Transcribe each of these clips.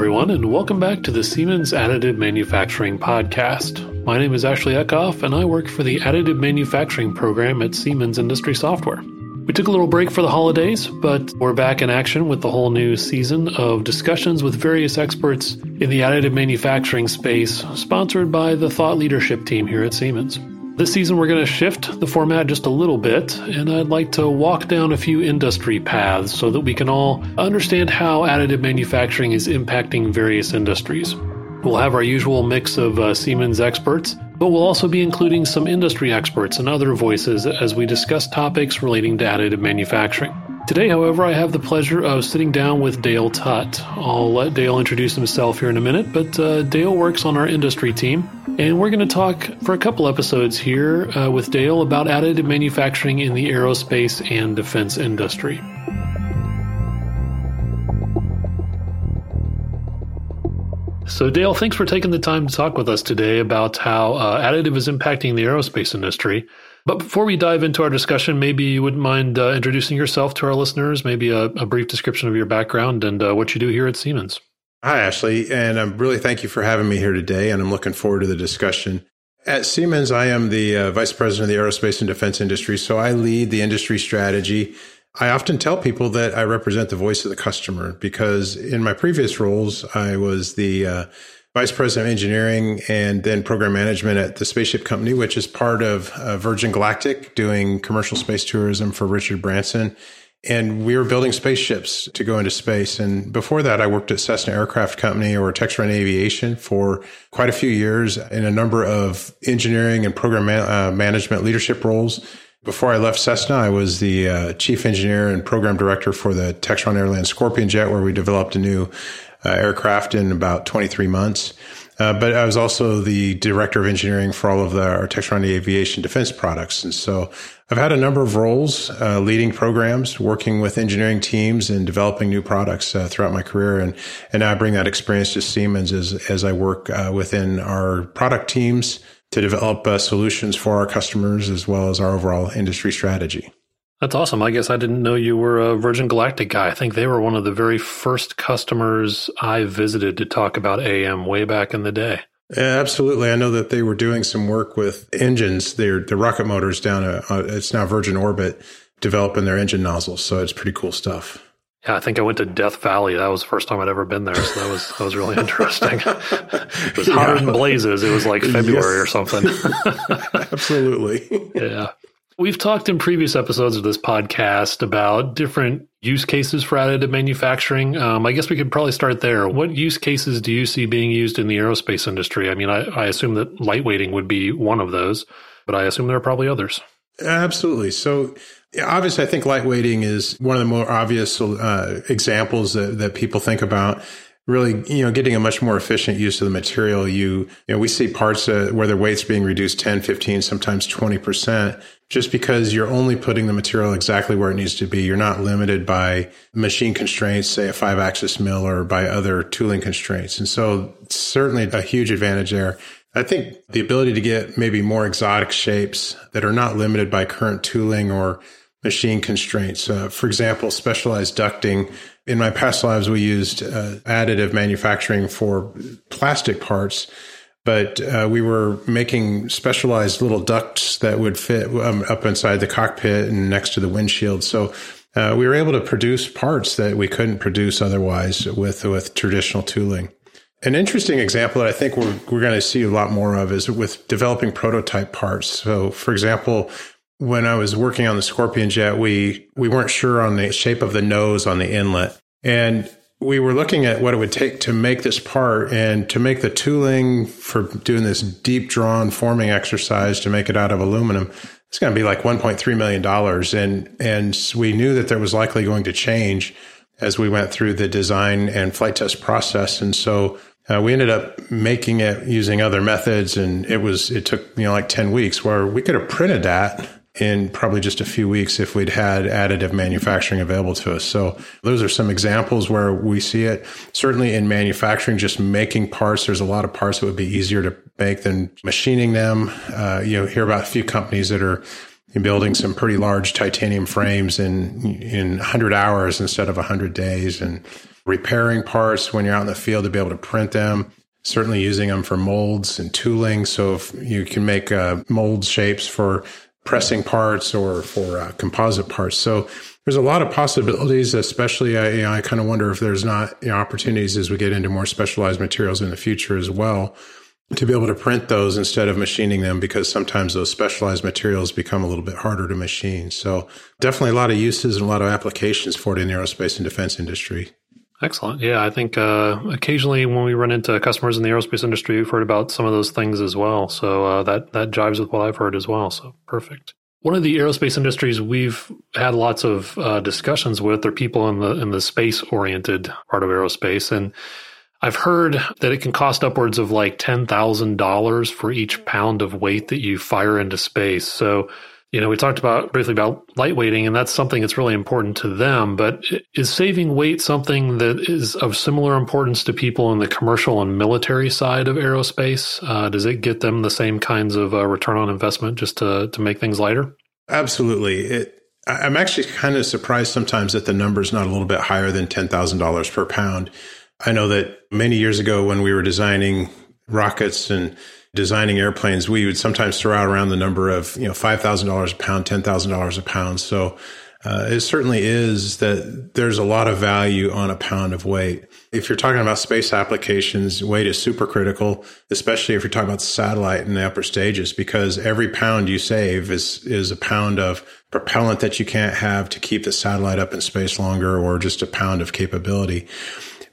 everyone, and welcome back to the Siemens Additive Manufacturing Podcast. My name is Ashley Eckhoff, and I work for the Additive Manufacturing Program at Siemens Industry Software. We took a little break for the holidays, but we're back in action with the whole new season of discussions with various experts in the additive manufacturing space, sponsored by the Thought Leadership Team here at Siemens. This season, we're going to shift the format just a little bit, and I'd like to walk down a few industry paths so that we can all understand how additive manufacturing is impacting various industries. We'll have our usual mix of uh, Siemens experts but we'll also be including some industry experts and other voices as we discuss topics relating to additive manufacturing. Today, however, I have the pleasure of sitting down with Dale Tutt. I'll let Dale introduce himself here in a minute, but uh, Dale works on our industry team, and we're going to talk for a couple episodes here uh, with Dale about additive manufacturing in the aerospace and defense industry. So, Dale, thanks for taking the time to talk with us today about how uh, additive is impacting the aerospace industry. But before we dive into our discussion, maybe you wouldn't mind uh, introducing yourself to our listeners, maybe a, a brief description of your background and uh, what you do here at Siemens. Hi, Ashley, and I'm really thank you for having me here today, and I'm looking forward to the discussion. At Siemens, I am the uh, vice president of the aerospace and defense industry, so I lead the industry strategy I often tell people that I represent the voice of the customer because in my previous roles, I was the uh, vice president of engineering and then program management at the Spaceship Company, which is part of uh, Virgin Galactic, doing commercial space tourism for Richard Branson. And we were building spaceships to go into space. And before that, I worked at Cessna Aircraft Company or Textron Aviation for quite a few years in a number of engineering and program uh, management leadership roles before I left Cessna, I was the uh, chief engineer and program director for the Textron Airland Scorpion jet, where we developed a new aircraft in about 23 months. Uh, but I was also the director of engineering for all of the, our Textron Aviation defense products. And so I've had a number of roles, uh, leading programs, working with engineering teams and developing new products uh, throughout my career. And, and I bring that experience to Siemens as, as I work uh, within our product teams, to develop uh, solutions for our customers as well as our overall industry strategy. That's awesome. I guess I didn't know you were a Virgin Galactic guy. I think they were one of the very first customers I visited to talk about AM way back in the day. Yeah, absolutely. I know that they were doing some work with engines. They're the rocket motors down. A, uh, it's now Virgin Orbit developing their engine nozzles. So it's pretty cool stuff. Yeah, I think I went to Death Valley. That was the first time I'd ever been there, so that was that was really interesting. it was hotter yeah. than blazes. It was like February yes. or something. Absolutely. yeah. We've talked in previous episodes of this podcast about different use cases for additive manufacturing. Um, I guess we could probably start there. What use cases do you see being used in the aerospace industry? I mean, I, I assume that lightweighting would be one of those, but I assume there are probably others. Absolutely. So, obviously, I think lightweighting is one of the more obvious uh, examples that, that people think about. Really, you know, getting a much more efficient use of the material. You, you know, we see parts uh, where their weight's being reduced 10, 15, sometimes 20%, just because you're only putting the material exactly where it needs to be. You're not limited by machine constraints, say a five axis mill or by other tooling constraints. And so certainly a huge advantage there. I think the ability to get maybe more exotic shapes that are not limited by current tooling or machine constraints. Uh, for example, specialized ducting. In my past lives, we used uh, additive manufacturing for plastic parts, but uh, we were making specialized little ducts that would fit um, up inside the cockpit and next to the windshield. So uh, we were able to produce parts that we couldn't produce otherwise with with traditional tooling. An interesting example that I think we're, we're going to see a lot more of is with developing prototype parts. So, for example, when I was working on the Scorpion jet, we, we weren't sure on the shape of the nose on the inlet. And we were looking at what it would take to make this part and to make the tooling for doing this deep drawn forming exercise to make it out of aluminum. It's going to be like $1.3 million. And, and we knew that there was likely going to change as we went through the design and flight test process. And so uh, we ended up making it using other methods, and it was it took you know like ten weeks. Where we could have printed that in probably just a few weeks if we'd had additive manufacturing available to us. So those are some examples where we see it. Certainly in manufacturing, just making parts, there's a lot of parts that would be easier to make than machining them. Uh, you know, hear about a few companies that are building some pretty large titanium frames in in 100 hours instead of 100 days and repairing parts when you're out in the field to be able to print them. Certainly using them for molds and tooling. So if you can make uh, mold shapes for pressing parts or for uh, composite parts. So there's a lot of possibilities, especially I, you know, I kind of wonder if there's not you know, opportunities as we get into more specialized materials in the future as well to be able to print those instead of machining them because sometimes those specialized materials become a little bit harder to machine. So definitely a lot of uses and a lot of applications for it in the aerospace and defense industry. Excellent. Yeah, I think uh, occasionally when we run into customers in the aerospace industry, we've heard about some of those things as well. So uh, that that jives with what I've heard as well. So perfect. One of the aerospace industries we've had lots of uh, discussions with are people in the in the space oriented part of aerospace, and I've heard that it can cost upwards of like ten thousand dollars for each pound of weight that you fire into space. So you know, we talked about briefly about lightweighting, and that's something that's really important to them. But is saving weight something that is of similar importance to people in the commercial and military side of aerospace? Uh, does it get them the same kinds of uh, return on investment just to to make things lighter? Absolutely. It, I'm actually kind of surprised sometimes that the number is not a little bit higher than ten thousand dollars per pound. I know that many years ago when we were designing rockets and designing airplanes, we would sometimes throw out around the number of, you know, $5,000 a pound, $10,000 a pound. So uh, it certainly is that there's a lot of value on a pound of weight. If you're talking about space applications, weight is super critical, especially if you're talking about satellite in the upper stages, because every pound you save is, is a pound of propellant that you can't have to keep the satellite up in space longer or just a pound of capability.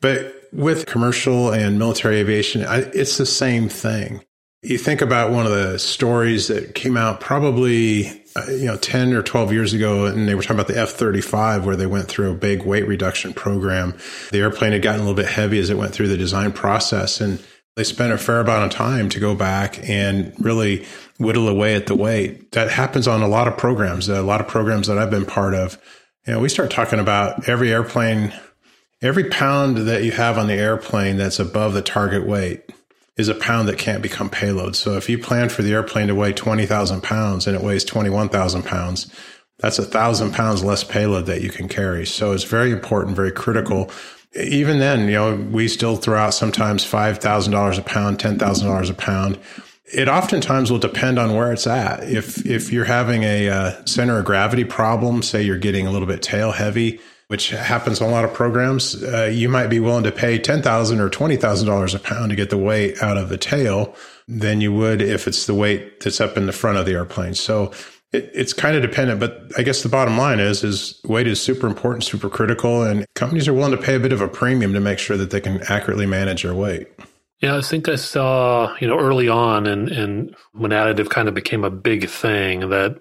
But with commercial and military aviation, it's the same thing you think about one of the stories that came out probably uh, you know 10 or 12 years ago and they were talking about the F35 where they went through a big weight reduction program. The airplane had gotten a little bit heavy as it went through the design process and they spent a fair amount of time to go back and really whittle away at the weight. That happens on a lot of programs a lot of programs that I've been part of. You know we start talking about every airplane every pound that you have on the airplane that's above the target weight is a pound that can't become payload. So if you plan for the airplane to weigh 20,000 pounds and it weighs 21,000 pounds, that's a thousand pounds less payload that you can carry. So it's very important, very critical. Even then, you know, we still throw out sometimes $5,000 a pound, $10,000 a pound. It oftentimes will depend on where it's at. If, if you're having a uh, center of gravity problem, say you're getting a little bit tail heavy, which happens on a lot of programs, uh, you might be willing to pay ten thousand or twenty thousand dollars a pound to get the weight out of the tail than you would if it's the weight that's up in the front of the airplane. So it, it's kind of dependent, but I guess the bottom line is is weight is super important, super critical, and companies are willing to pay a bit of a premium to make sure that they can accurately manage their weight. Yeah, I think I saw, you know, early on and and when additive kind of became a big thing that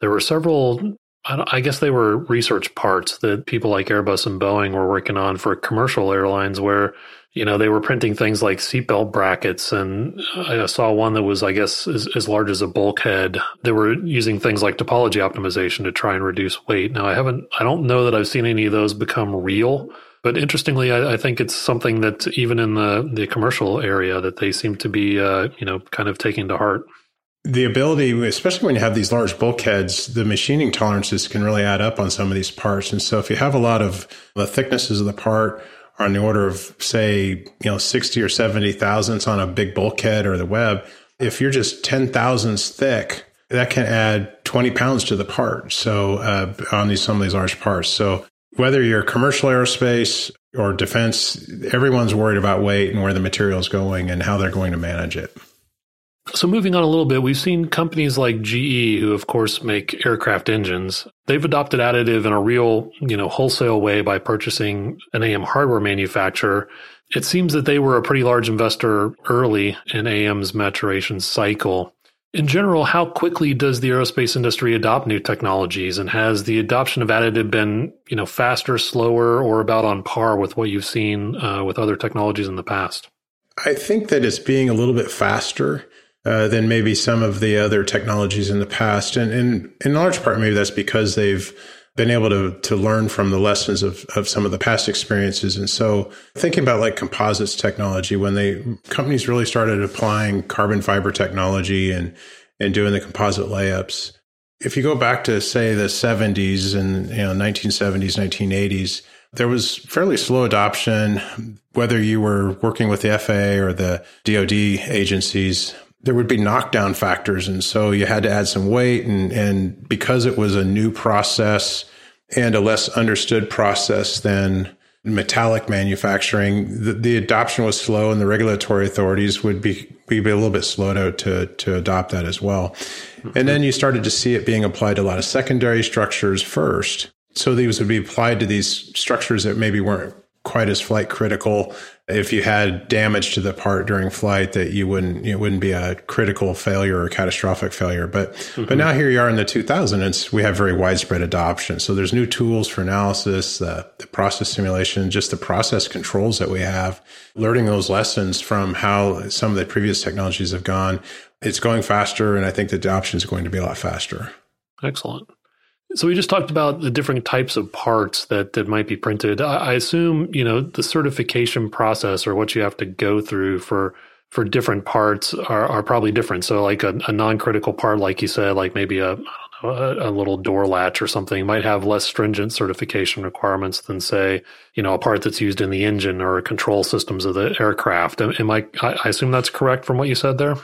there were several I guess they were research parts that people like Airbus and Boeing were working on for commercial airlines where, you know, they were printing things like seatbelt brackets. And I saw one that was, I guess, as, as, large as a bulkhead. They were using things like topology optimization to try and reduce weight. Now, I haven't, I don't know that I've seen any of those become real. But interestingly, I, I think it's something that even in the, the commercial area that they seem to be, uh, you know, kind of taking to heart the ability, especially when you have these large bulkheads, the machining tolerances can really add up on some of these parts. And so if you have a lot of the thicknesses of the part are on the order of say, you know, 60 or 70 thousandths on a big bulkhead or the web, if you're just 10 thousandths thick, that can add 20 pounds to the part. So, uh, on these, some of these large parts. So whether you're commercial aerospace or defense, everyone's worried about weight and where the material is going and how they're going to manage it. So moving on a little bit, we've seen companies like GE, who of course make aircraft engines. They've adopted additive in a real, you know, wholesale way by purchasing an AM hardware manufacturer. It seems that they were a pretty large investor early in AM's maturation cycle. In general, how quickly does the aerospace industry adopt new technologies, and has the adoption of additive been, you know, faster, slower, or about on par with what you've seen uh, with other technologies in the past? I think that it's being a little bit faster. Uh, than maybe some of the other technologies in the past. And, and in large part, maybe that's because they've been able to to learn from the lessons of, of some of the past experiences. And so thinking about like composites technology, when they companies really started applying carbon fiber technology and and doing the composite layups. If you go back to say the 70s and you know 1970s, 1980s, there was fairly slow adoption, whether you were working with the FAA or the DoD agencies. There would be knockdown factors. And so you had to add some weight. And, and because it was a new process and a less understood process than metallic manufacturing, the, the adoption was slow and the regulatory authorities would be, be a little bit slow to, to, to adopt that as well. Mm-hmm. And then you started to see it being applied to a lot of secondary structures first. So these would be applied to these structures that maybe weren't quite as flight critical. If you had damage to the part during flight, that you wouldn't it wouldn't be a critical failure or catastrophic failure. But mm-hmm. but now here you are in the 2000s, we have very widespread adoption. So there's new tools for analysis, the, the process simulation, just the process controls that we have. Learning those lessons from how some of the previous technologies have gone, it's going faster, and I think the adoption is going to be a lot faster. Excellent. So we just talked about the different types of parts that, that might be printed. I, I assume, you know, the certification process or what you have to go through for for different parts are, are probably different. So like a, a non-critical part, like you said, like maybe a, know, a, a, little door latch or something might have less stringent certification requirements than say, you know, a part that's used in the engine or control systems of the aircraft. Am I, I assume that's correct from what you said there?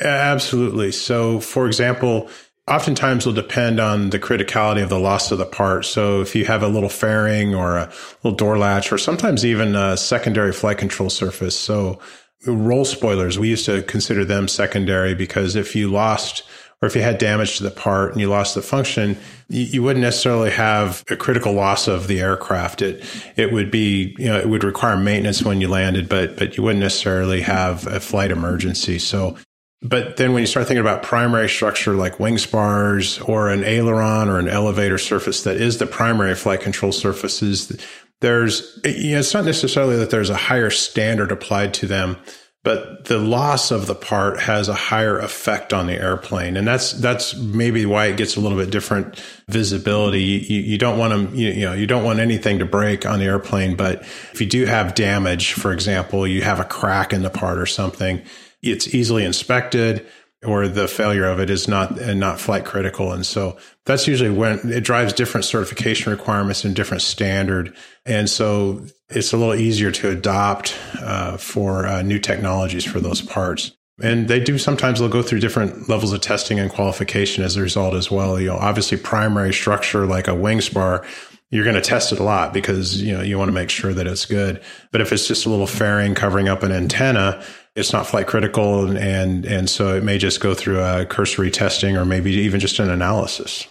Absolutely. So for example, oftentimes will depend on the criticality of the loss of the part. So if you have a little fairing or a little door latch or sometimes even a secondary flight control surface. So roll spoilers, we used to consider them secondary because if you lost or if you had damage to the part and you lost the function, you, wouldn't necessarily have a critical loss of the aircraft. It it would be you know it would require maintenance when you landed, but but you wouldn't necessarily have a flight emergency. So but then when you start thinking about primary structure like wing spars or an aileron or an elevator surface that is the primary flight control surfaces, there's, you know, it's not necessarily that there's a higher standard applied to them, but the loss of the part has a higher effect on the airplane. And that's, that's maybe why it gets a little bit different visibility. You, you don't want to, you, you know, you don't want anything to break on the airplane, but if you do have damage, for example, you have a crack in the part or something, it's easily inspected or the failure of it is not and not flight critical. And so that's usually when it drives different certification requirements and different standard. And so it's a little easier to adopt uh, for uh, new technologies for those parts. And they do sometimes they'll go through different levels of testing and qualification as a result as well. You know obviously primary structure like a wing spar you're going to test it a lot because you know you want to make sure that it's good but if it's just a little fairing covering up an antenna it's not flight critical and, and and so it may just go through a cursory testing or maybe even just an analysis.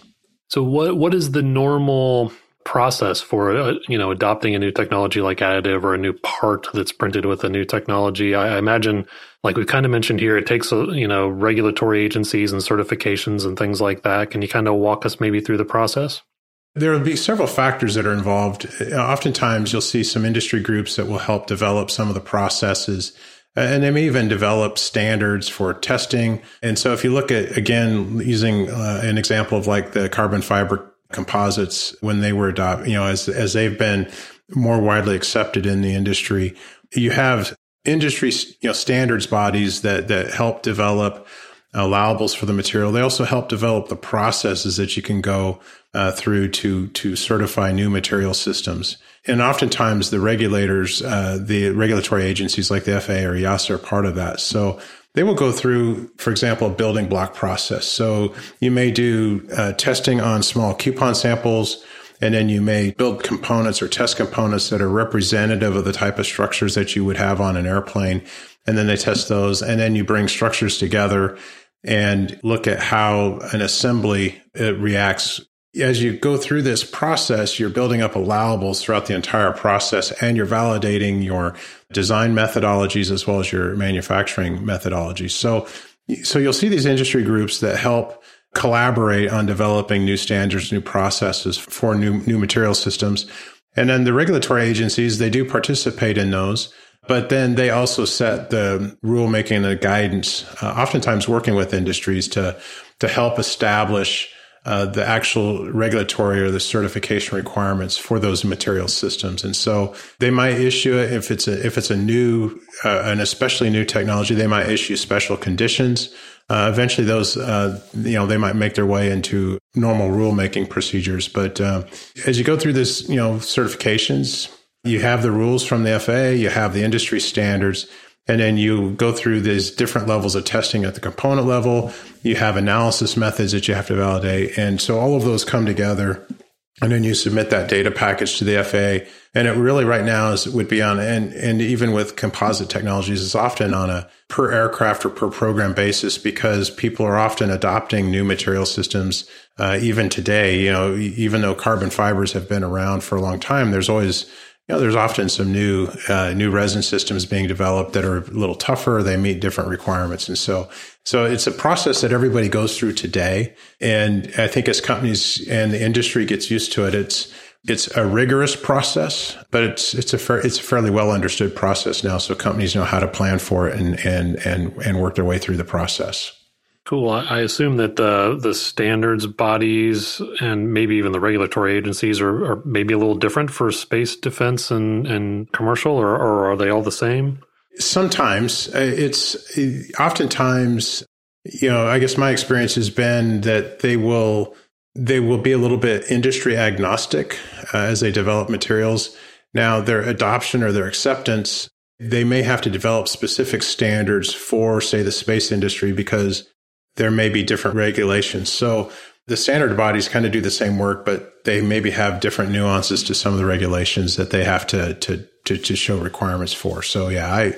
So what what is the normal process for uh, you know adopting a new technology like additive or a new part that's printed with a new technology? I, I imagine, like we kind of mentioned here, it takes you know regulatory agencies and certifications and things like that. Can you kind of walk us maybe through the process? There will be several factors that are involved. Oftentimes, you'll see some industry groups that will help develop some of the processes and they may even develop standards for testing. And so if you look at, again, using uh, an example of like the carbon fiber composites when they were adopted, you know, as, as they've been more widely accepted in the industry, you have industry, you know, standards bodies that, that help develop allowables for the material. They also help develop the processes that you can go uh, through to to certify new material systems. And oftentimes, the regulators, uh, the regulatory agencies like the FAA or EASA are part of that. So they will go through, for example, a building block process. So you may do uh, testing on small coupon samples. And then you may build components or test components that are representative of the type of structures that you would have on an airplane. And then they test those. And then you bring structures together and look at how an assembly reacts. As you go through this process, you're building up allowables throughout the entire process and you're validating your design methodologies as well as your manufacturing methodologies. So, so you'll see these industry groups that help collaborate on developing new standards, new processes for new, new material systems. And then the regulatory agencies, they do participate in those. But then they also set the rulemaking and the guidance, uh, oftentimes working with industries to, to help establish uh, the actual regulatory or the certification requirements for those material systems. And so they might issue it if it's a if it's a new uh, an especially new technology. They might issue special conditions. Uh, eventually, those uh, you know they might make their way into normal rulemaking procedures. But uh, as you go through this, you know certifications, you have the rules from the FAA, you have the industry standards. And then you go through these different levels of testing at the component level. You have analysis methods that you have to validate. And so all of those come together. And then you submit that data package to the FAA. And it really right now is would be on and and even with composite technologies, it's often on a per aircraft or per program basis because people are often adopting new material systems. Uh, even today, you know, even though carbon fibers have been around for a long time, there's always you know, there's often some new uh, new resin systems being developed that are a little tougher. They meet different requirements, and so so it's a process that everybody goes through today. And I think as companies and the industry gets used to it, it's it's a rigorous process, but it's it's a fair, it's a fairly well understood process now. So companies know how to plan for it and and and and work their way through the process. Cool. I assume that the the standards bodies and maybe even the regulatory agencies are, are maybe a little different for space defense and, and commercial, or, or are they all the same? Sometimes uh, it's oftentimes, you know, I guess my experience has been that they will they will be a little bit industry agnostic uh, as they develop materials. Now, their adoption or their acceptance, they may have to develop specific standards for, say, the space industry because there may be different regulations. So the standard bodies kind of do the same work, but they maybe have different nuances to some of the regulations that they have to to to, to show requirements for. So yeah, I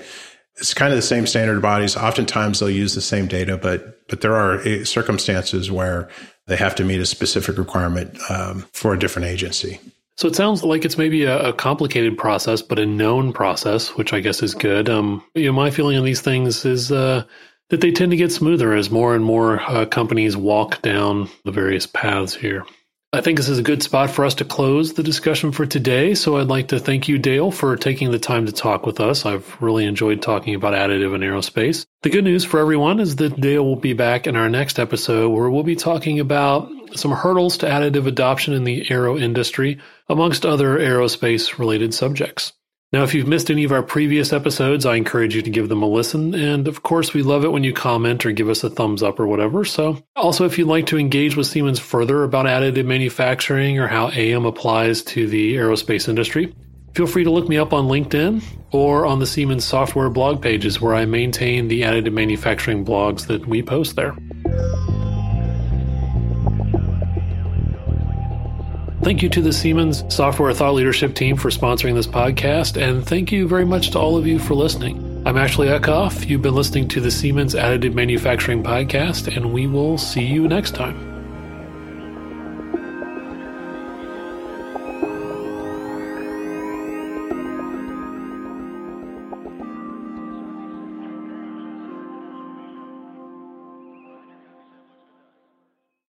it's kind of the same standard bodies. Oftentimes they'll use the same data, but but there are eh, circumstances where they have to meet a specific requirement um, for a different agency. So it sounds like it's maybe a, a, complicated process, but a known process, which I guess is good. Um, you know, my feeling on these things is uh, that they tend to get smoother as more and more uh, companies walk down the various paths here. I think this is a good spot for us to close the discussion for today. So I'd like to thank you, Dale, for taking the time to talk with us. I've really enjoyed talking about additive in aerospace. The good news for everyone is that Dale will be back in our next episode where we'll be talking about some hurdles to additive adoption in the aero industry, amongst other aerospace related subjects. Now, if you've missed any of our previous episodes, I encourage you to give them a listen. And of course, we love it when you comment or give us a thumbs up or whatever. So, also, if you'd like to engage with Siemens further about additive manufacturing or how AM applies to the aerospace industry, feel free to look me up on LinkedIn or on the Siemens software blog pages where I maintain the additive manufacturing blogs that we post there. Thank you to the Siemens Software Thought Leadership team for sponsoring this podcast, and thank you very much to all of you for listening. I'm Ashley Eckhoff. You've been listening to the Siemens Additive Manufacturing Podcast, and we will see you next time.